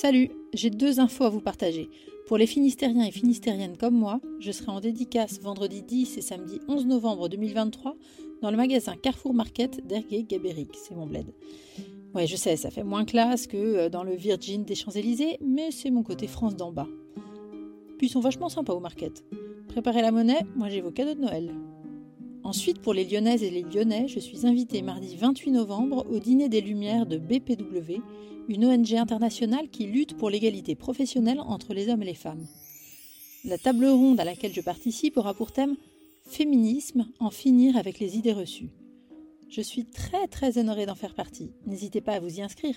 Salut, j'ai deux infos à vous partager. Pour les Finistériens et Finistériennes comme moi, je serai en dédicace vendredi 10 et samedi 11 novembre 2023 dans le magasin Carrefour Market d'Ergué-Gabéric, c'est mon bled. Ouais, je sais, ça fait moins classe que euh, dans le Virgin des Champs-Élysées, mais c'est mon côté France d'en bas. Puis ils sont vachement sympas au market. Préparez la monnaie, moi j'ai vos cadeaux de Noël. Ensuite, pour les Lyonnaises et les Lyonnais, je suis invitée mardi 28 novembre au dîner des Lumières de BPW, une ONG internationale qui lutte pour l'égalité professionnelle entre les hommes et les femmes. La table ronde à laquelle je participe aura pour thème Féminisme, en finir avec les idées reçues. Je suis très très honorée d'en faire partie. N'hésitez pas à vous y inscrire.